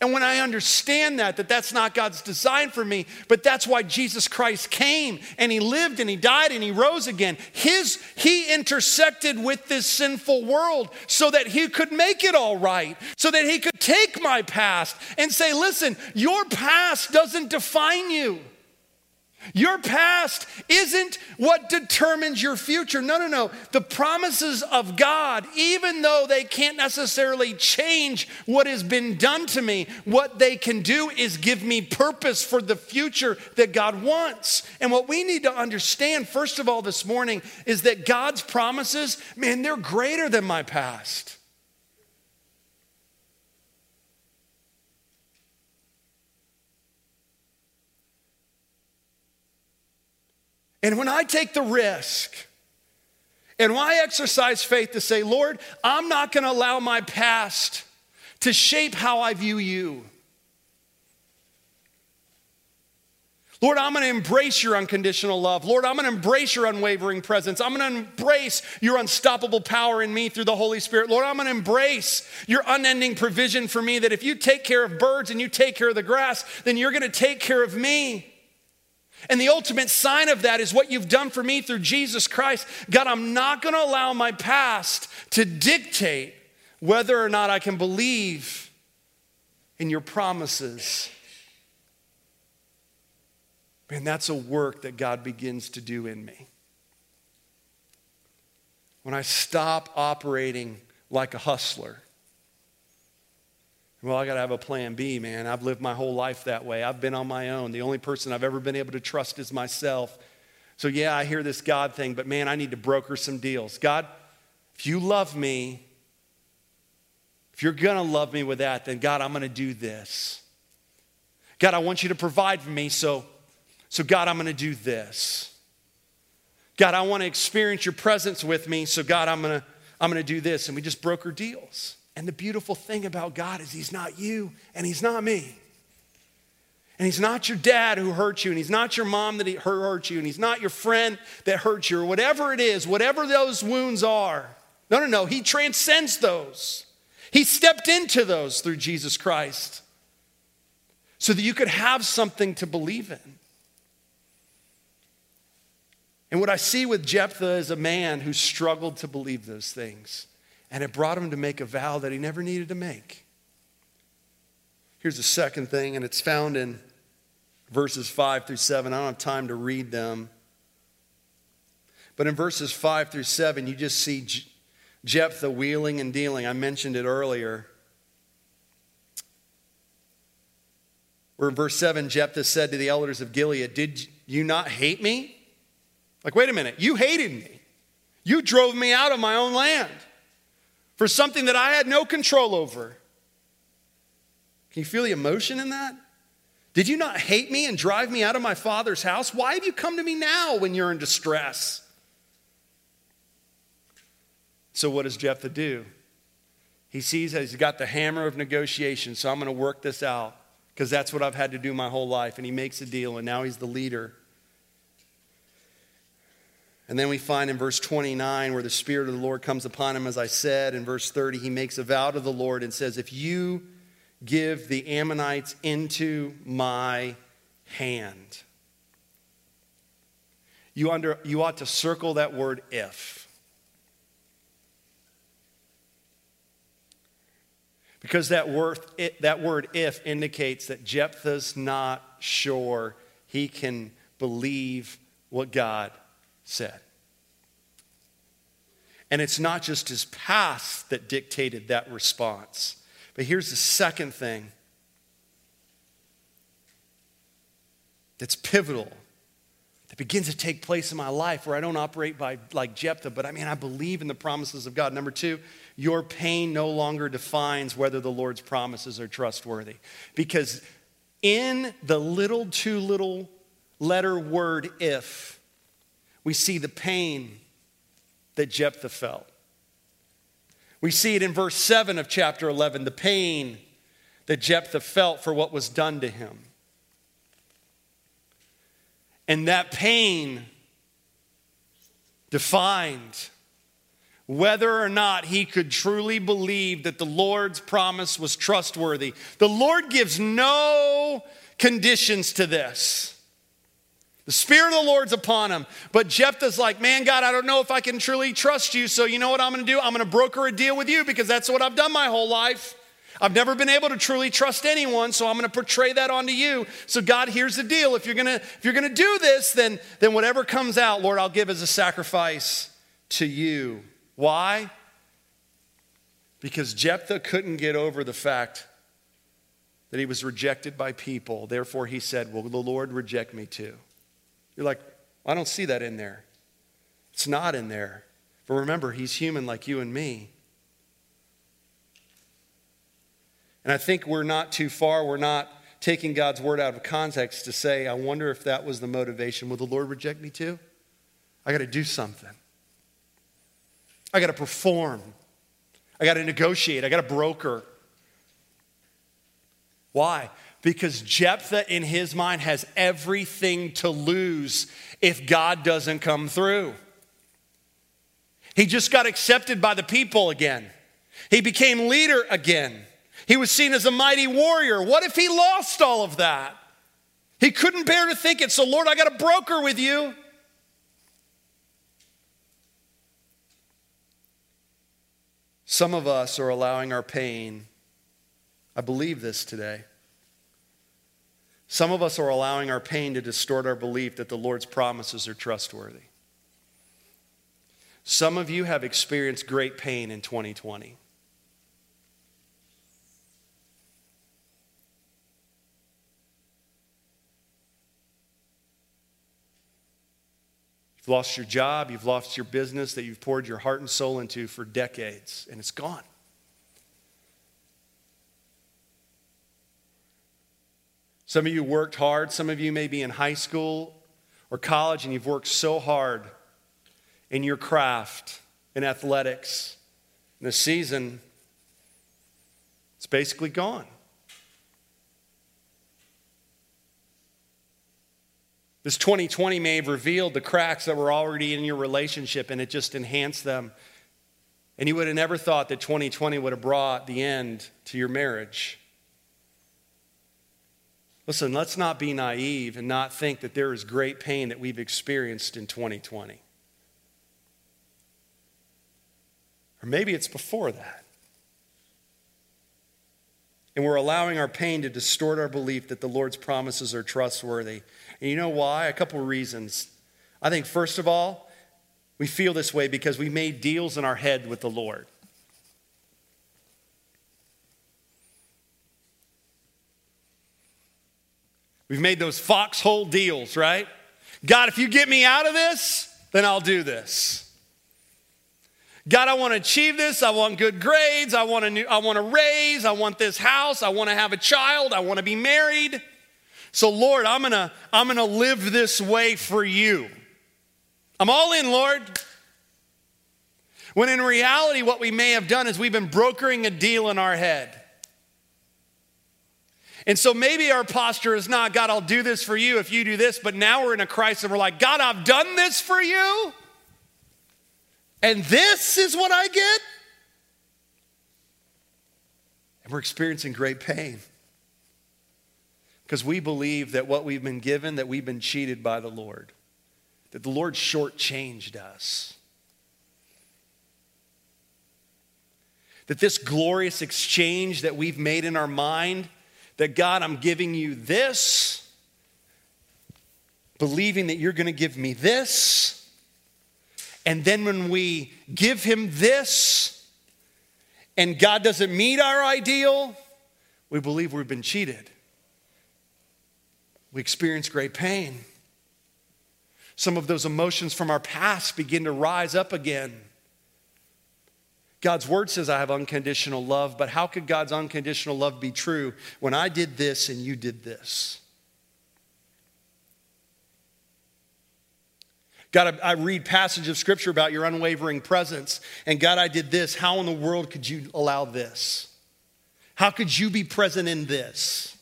And when I understand that, that that's not God's design for me, but that's why Jesus Christ came and he lived and he died and he rose again. His, he intersected with this sinful world so that he could make it all right, so that he could take my past and say, listen, your past doesn't define you. Your past isn't what determines your future. No, no, no. The promises of God, even though they can't necessarily change what has been done to me, what they can do is give me purpose for the future that God wants. And what we need to understand, first of all, this morning, is that God's promises, man, they're greater than my past. And when I take the risk, and when I exercise faith to say, Lord, I'm not going to allow my past to shape how I view you. Lord, I'm going to embrace your unconditional love. Lord, I'm going to embrace your unwavering presence. I'm going to embrace your unstoppable power in me through the Holy Spirit. Lord, I'm going to embrace your unending provision for me that if you take care of birds and you take care of the grass, then you're going to take care of me. And the ultimate sign of that is what you've done for me through Jesus Christ. God, I'm not going to allow my past to dictate whether or not I can believe in your promises. Man, that's a work that God begins to do in me. When I stop operating like a hustler well, I got to have a plan B, man. I've lived my whole life that way. I've been on my own. The only person I've ever been able to trust is myself. So, yeah, I hear this God thing, but man, I need to broker some deals. God, if you love me, if you're going to love me with that, then God, I'm going to do this. God, I want you to provide for me, so, so God, I'm going to do this. God, I want to experience your presence with me, so God, I'm going to, I'm going to do this. And we just broker deals. And the beautiful thing about God is He's not you and He's not me. And He's not your dad who hurt you, and He's not your mom that hurt you, and He's not your friend that hurt you, or whatever it is, whatever those wounds are. No, no, no. He transcends those. He stepped into those through Jesus Christ so that you could have something to believe in. And what I see with Jephthah is a man who struggled to believe those things. And it brought him to make a vow that he never needed to make. Here's the second thing, and it's found in verses 5 through 7. I don't have time to read them. But in verses 5 through 7, you just see Jephthah wheeling and dealing. I mentioned it earlier. Where in verse 7, Jephthah said to the elders of Gilead, Did you not hate me? Like, wait a minute, you hated me. You drove me out of my own land for something that I had no control over. Can you feel the emotion in that? Did you not hate me and drive me out of my father's house? Why have you come to me now when you're in distress? So, what does Jephthah do? He sees that he's got the hammer of negotiation, so I'm going to work this out because that's what I've had to do my whole life. And he makes a deal, and now he's the leader. And then we find in verse 29 where the Spirit of the Lord comes upon him, as I said. In verse 30, he makes a vow to the Lord and says, If you give the Ammonites into my hand, you, under, you ought to circle that word if. Because that word, it, that word if indicates that Jephthah's not sure he can believe what God said. And it's not just his past that dictated that response. But here's the second thing that's pivotal that begins to take place in my life where I don't operate by like Jephthah, but I mean, I believe in the promises of God. Number two, your pain no longer defines whether the Lord's promises are trustworthy. Because in the little, too little letter word if, we see the pain that Jephthah felt. We see it in verse 7 of chapter 11, the pain that Jephthah felt for what was done to him. And that pain defined whether or not he could truly believe that the Lord's promise was trustworthy. The Lord gives no conditions to this. The Spirit of the Lord's upon him. But Jephthah's like, man, God, I don't know if I can truly trust you. So you know what I'm going to do? I'm going to broker a deal with you because that's what I've done my whole life. I've never been able to truly trust anyone, so I'm going to portray that onto you. So God, here's the deal. If you're going to if you're going to do this, then then whatever comes out, Lord, I'll give as a sacrifice to you. Why? Because Jephthah couldn't get over the fact that he was rejected by people. Therefore, he said, Will the Lord reject me too? You're like, I don't see that in there. It's not in there. But remember, he's human like you and me. And I think we're not too far. We're not taking God's word out of context to say, I wonder if that was the motivation. Will the Lord reject me too? I got to do something. I got to perform. I got to negotiate. I got to broker. Why? Because Jephthah, in his mind, has everything to lose if God doesn't come through. He just got accepted by the people again, he became leader again. He was seen as a mighty warrior. What if he lost all of that? He couldn't bear to think it, so Lord, I got a broker with you. Some of us are allowing our pain, I believe this today, some of us are allowing our pain to distort our belief that the Lord's promises are trustworthy. Some of you have experienced great pain in 2020. You've lost your job, you've lost your business that you've poured your heart and soul into for decades, and it's gone. Some of you worked hard. Some of you may be in high school or college and you've worked so hard in your craft, in athletics. In the season, it's basically gone. This 2020 may have revealed the cracks that were already in your relationship and it just enhanced them. And you would have never thought that 2020 would have brought the end to your marriage. Listen, let's not be naive and not think that there is great pain that we've experienced in 2020. Or maybe it's before that. And we're allowing our pain to distort our belief that the Lord's promises are trustworthy. And you know why? A couple of reasons. I think, first of all, we feel this way because we made deals in our head with the Lord. We've made those foxhole deals, right? God, if you get me out of this, then I'll do this. God, I want to achieve this. I want good grades. I want, a new, I want to raise. I want this house. I want to have a child. I want to be married. So, Lord, I'm gonna, I'm gonna live this way for you. I'm all in, Lord. When in reality, what we may have done is we've been brokering a deal in our head. And so maybe our posture is not, God, I'll do this for you if you do this, but now we're in a crisis and we're like, God, I've done this for you, and this is what I get? And we're experiencing great pain because we believe that what we've been given, that we've been cheated by the Lord, that the Lord shortchanged us. That this glorious exchange that we've made in our mind, that God, I'm giving you this, believing that you're going to give me this. And then when we give him this, and God doesn't meet our ideal, we believe we've been cheated. We experience great pain. Some of those emotions from our past begin to rise up again. God's word says I have unconditional love, but how could God's unconditional love be true when I did this and you did this? God, I read passage of scripture about your unwavering presence, and God, I did this. How in the world could you allow this? How could you be present in this?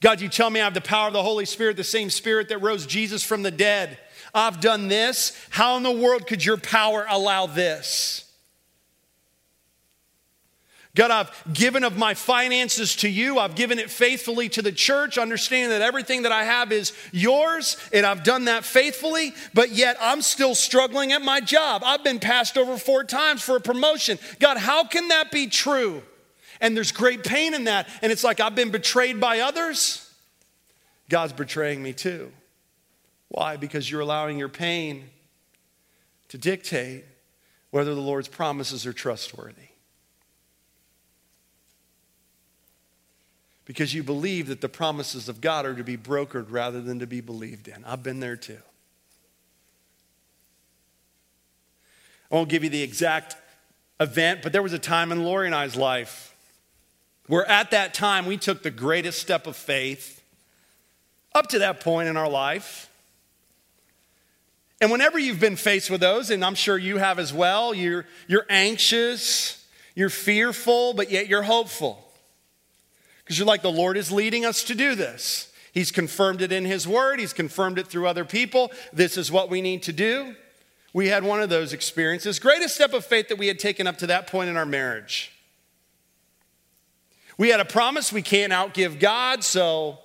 God, you tell me I have the power of the Holy Spirit, the same Spirit that rose Jesus from the dead. I've done this. How in the world could your power allow this? God, I've given of my finances to you. I've given it faithfully to the church, understanding that everything that I have is yours, and I've done that faithfully, but yet I'm still struggling at my job. I've been passed over four times for a promotion. God, how can that be true? And there's great pain in that. And it's like I've been betrayed by others. God's betraying me too. Why? Because you're allowing your pain to dictate whether the Lord's promises are trustworthy. Because you believe that the promises of God are to be brokered rather than to be believed in. I've been there too. I won't give you the exact event, but there was a time in Lori and I's life where at that time we took the greatest step of faith up to that point in our life. And whenever you've been faced with those, and I'm sure you have as well, you're, you're anxious, you're fearful, but yet you're hopeful. Because you're like, the Lord is leading us to do this. He's confirmed it in His Word, He's confirmed it through other people. This is what we need to do. We had one of those experiences. Greatest step of faith that we had taken up to that point in our marriage. We had a promise we can't outgive God, so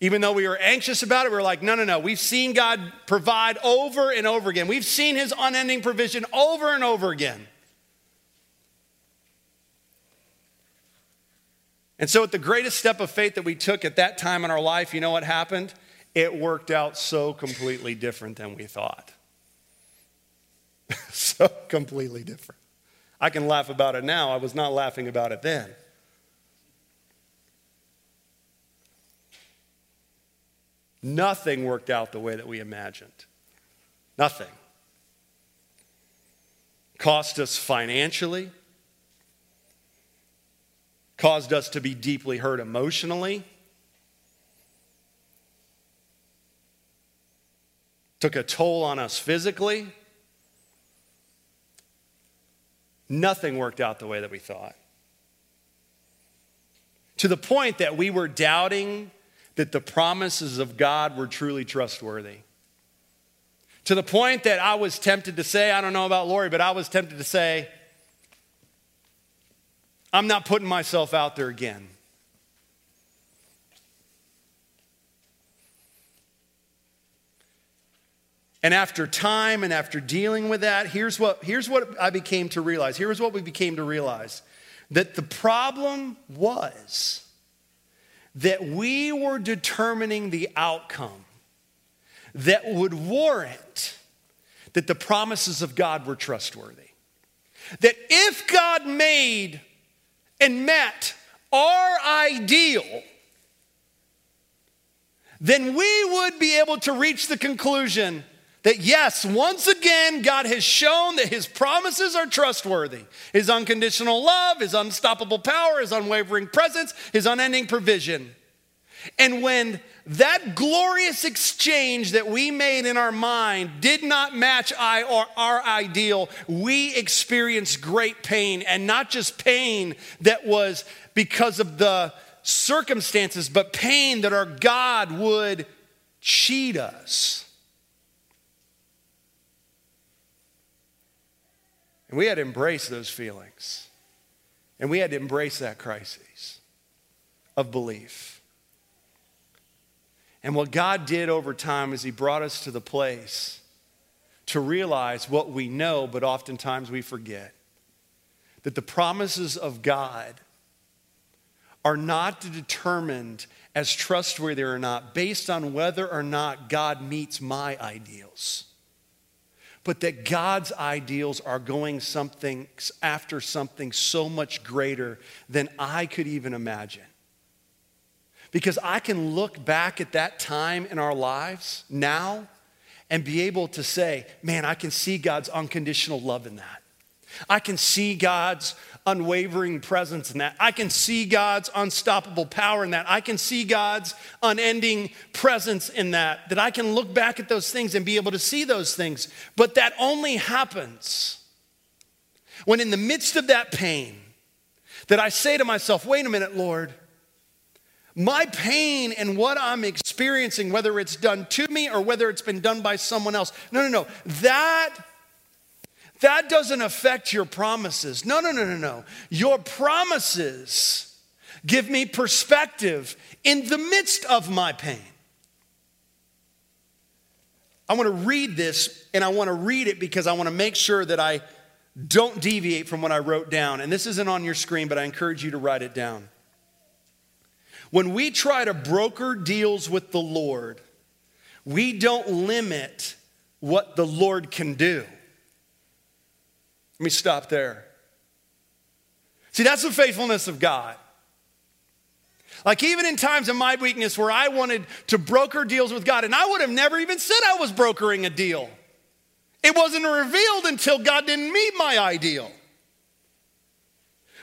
even though we were anxious about it, we were like, no, no, no. We've seen God provide over and over again. We've seen his unending provision over and over again. And so, at the greatest step of faith that we took at that time in our life, you know what happened? It worked out so completely different than we thought. *laughs* so completely different. I can laugh about it now. I was not laughing about it then. Nothing worked out the way that we imagined. Nothing. Cost us financially, caused us to be deeply hurt emotionally, took a toll on us physically. Nothing worked out the way that we thought. To the point that we were doubting that the promises of God were truly trustworthy. To the point that I was tempted to say, I don't know about Lori, but I was tempted to say, I'm not putting myself out there again. And after time and after dealing with that, here's what, here's what I became to realize. Here's what we became to realize that the problem was that we were determining the outcome that would warrant that the promises of God were trustworthy. That if God made and met our ideal, then we would be able to reach the conclusion That yes, once again, God has shown that his promises are trustworthy. His unconditional love, his unstoppable power, his unwavering presence, his unending provision. And when that glorious exchange that we made in our mind did not match our, ideal, we experienced great pain. And not just pain that was because of the circumstances, but pain that our God would cheat us. And we had to embrace those feelings. And we had to embrace that crisis of belief. And what God did over time is He brought us to the place to realize what we know, but oftentimes we forget that the promises of God are not determined as trustworthy or not based on whether or not God meets my ideals but that God's ideals are going something after something so much greater than I could even imagine. Because I can look back at that time in our lives now and be able to say, man, I can see God's unconditional love in that. I can see God's unwavering presence in that. I can see God's unstoppable power in that. I can see God's unending presence in that. That I can look back at those things and be able to see those things. But that only happens when, in the midst of that pain, that I say to myself, wait a minute, Lord. My pain and what I'm experiencing, whether it's done to me or whether it's been done by someone else, no, no, no. That that doesn't affect your promises. No, no, no, no, no. Your promises give me perspective in the midst of my pain. I want to read this and I want to read it because I want to make sure that I don't deviate from what I wrote down. And this isn't on your screen, but I encourage you to write it down. When we try to broker deals with the Lord, we don't limit what the Lord can do. Let me stop there. See, that's the faithfulness of God. Like, even in times of my weakness where I wanted to broker deals with God, and I would have never even said I was brokering a deal. It wasn't revealed until God didn't meet my ideal.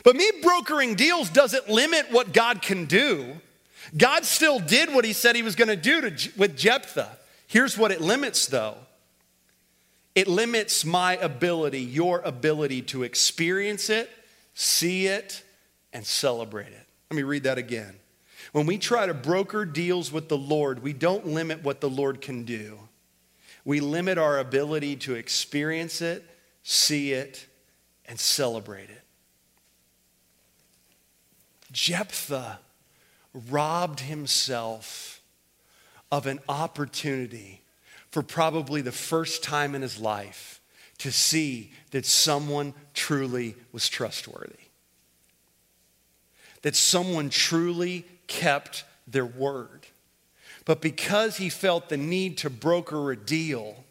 But me brokering deals doesn't limit what God can do. God still did what he said he was going to do with Jephthah. Here's what it limits, though it limits my ability, your ability to experience it, see it, and celebrate it. Let me read that again. When we try to broker deals with the Lord, we don't limit what the Lord can do. We limit our ability to experience it, see it, and celebrate it. Jephthah robbed himself of an opportunity for probably the first time in his life to see that someone truly was trustworthy. That someone truly kept their word. But because he felt the need to broker a deal,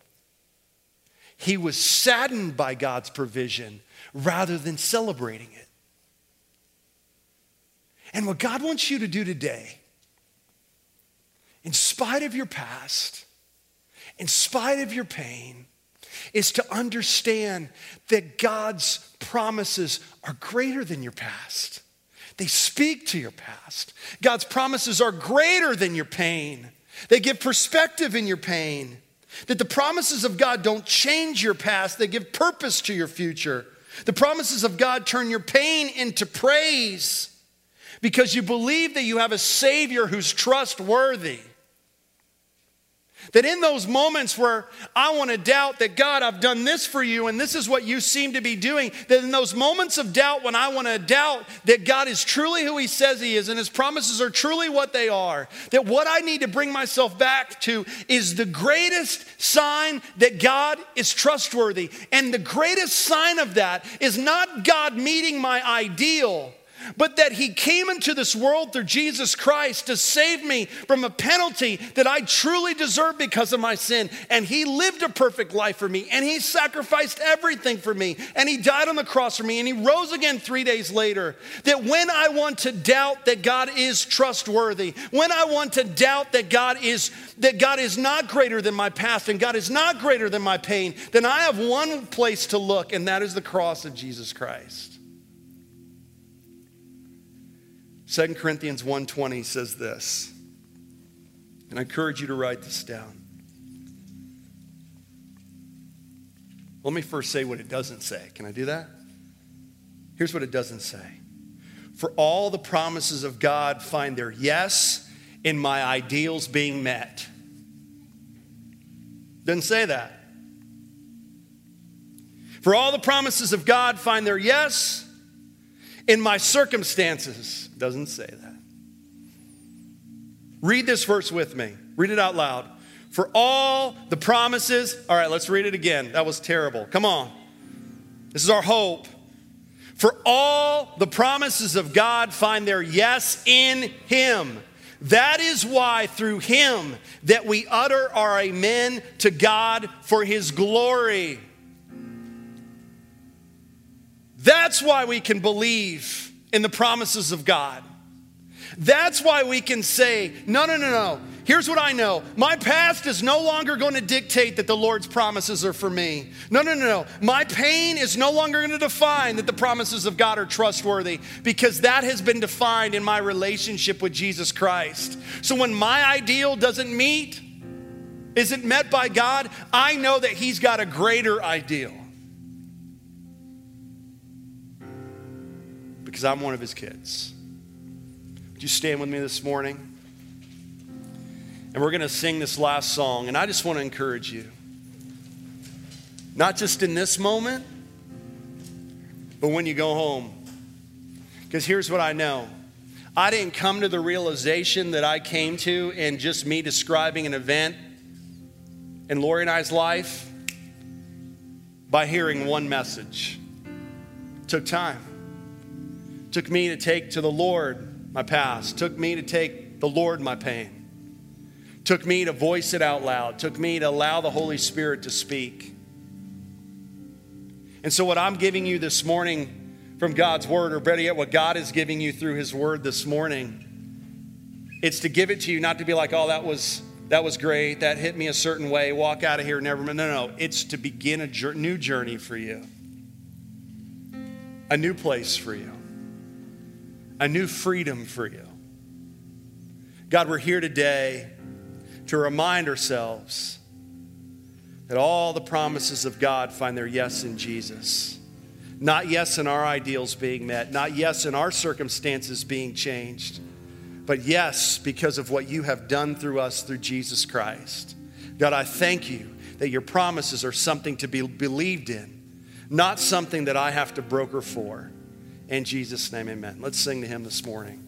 he was saddened by God's provision rather than celebrating it. And what God wants you to do today, in spite of your past, in spite of your pain, is to understand that God's promises are greater than your past. They speak to your past. God's promises are greater than your pain. They give perspective in your pain. That the promises of God don't change your past, they give purpose to your future. The promises of God turn your pain into praise because you believe that you have a Savior who's trustworthy. That in those moments where I want to doubt that God, I've done this for you and this is what you seem to be doing, that in those moments of doubt when I want to doubt that God is truly who He says He is and His promises are truly what they are, that what I need to bring myself back to is the greatest sign that God is trustworthy. And the greatest sign of that is not God meeting my ideal but that he came into this world through Jesus Christ to save me from a penalty that I truly deserve because of my sin. And he lived a perfect life for me, and he sacrificed everything for me, and he died on the cross for me, and he rose again three days later. That when I want to doubt that God is trustworthy, when I want to doubt that God is that God is not greater than my past and God is not greater than my pain, then I have one place to look, and that is the cross of Jesus Christ. 2 Corinthians 1:20 says this. And I encourage you to write this down. Let me first say what it doesn't say. Can I do that? Here's what it doesn't say. For all the promises of God find their yes in my ideals being met. Doesn't say that. For all the promises of God find their yes in my circumstances doesn't say that. Read this verse with me. Read it out loud. For all the promises, all right, let's read it again. That was terrible. Come on. This is our hope. For all the promises of God find their yes in Him. That is why through Him that we utter our amen to God for His glory. That's why we can believe in the promises of God. That's why we can say, no, no, no, no. Here's what I know. My past is no longer going to dictate that the Lord's promises are for me. No, no, no, no. My pain is no longer going to define that the promises of God are trustworthy because that has been defined in my relationship with Jesus Christ. So when my ideal doesn't meet, isn't met by God, I know that He's got a greater ideal. Because I'm one of his kids. Would you stand with me this morning? And we're going to sing this last song. And I just want to encourage you, not just in this moment, but when you go home. Because here's what I know I didn't come to the realization that I came to in just me describing an event in Lori and I's life by hearing one message. It took time. Took me to take to the Lord my past. Took me to take the Lord my pain. Took me to voice it out loud. Took me to allow the Holy Spirit to speak. And so, what I'm giving you this morning from God's Word, or better yet, what God is giving you through His Word this morning, it's to give it to you, not to be like, oh, that was that was great, that hit me a certain way, walk out of here, never. mind. No, No, no, it's to begin a new journey for you, a new place for you a new freedom for you. God, we're here today to remind ourselves that all the promises of God find their yes in Jesus. Not yes in our ideals being met, not yes in our circumstances being changed, but yes because of what you have done through us through Jesus Christ. God, I thank you that your promises are something to be believed in, not something that I have to broker for. In Jesus' name, amen. Let's sing to him this morning.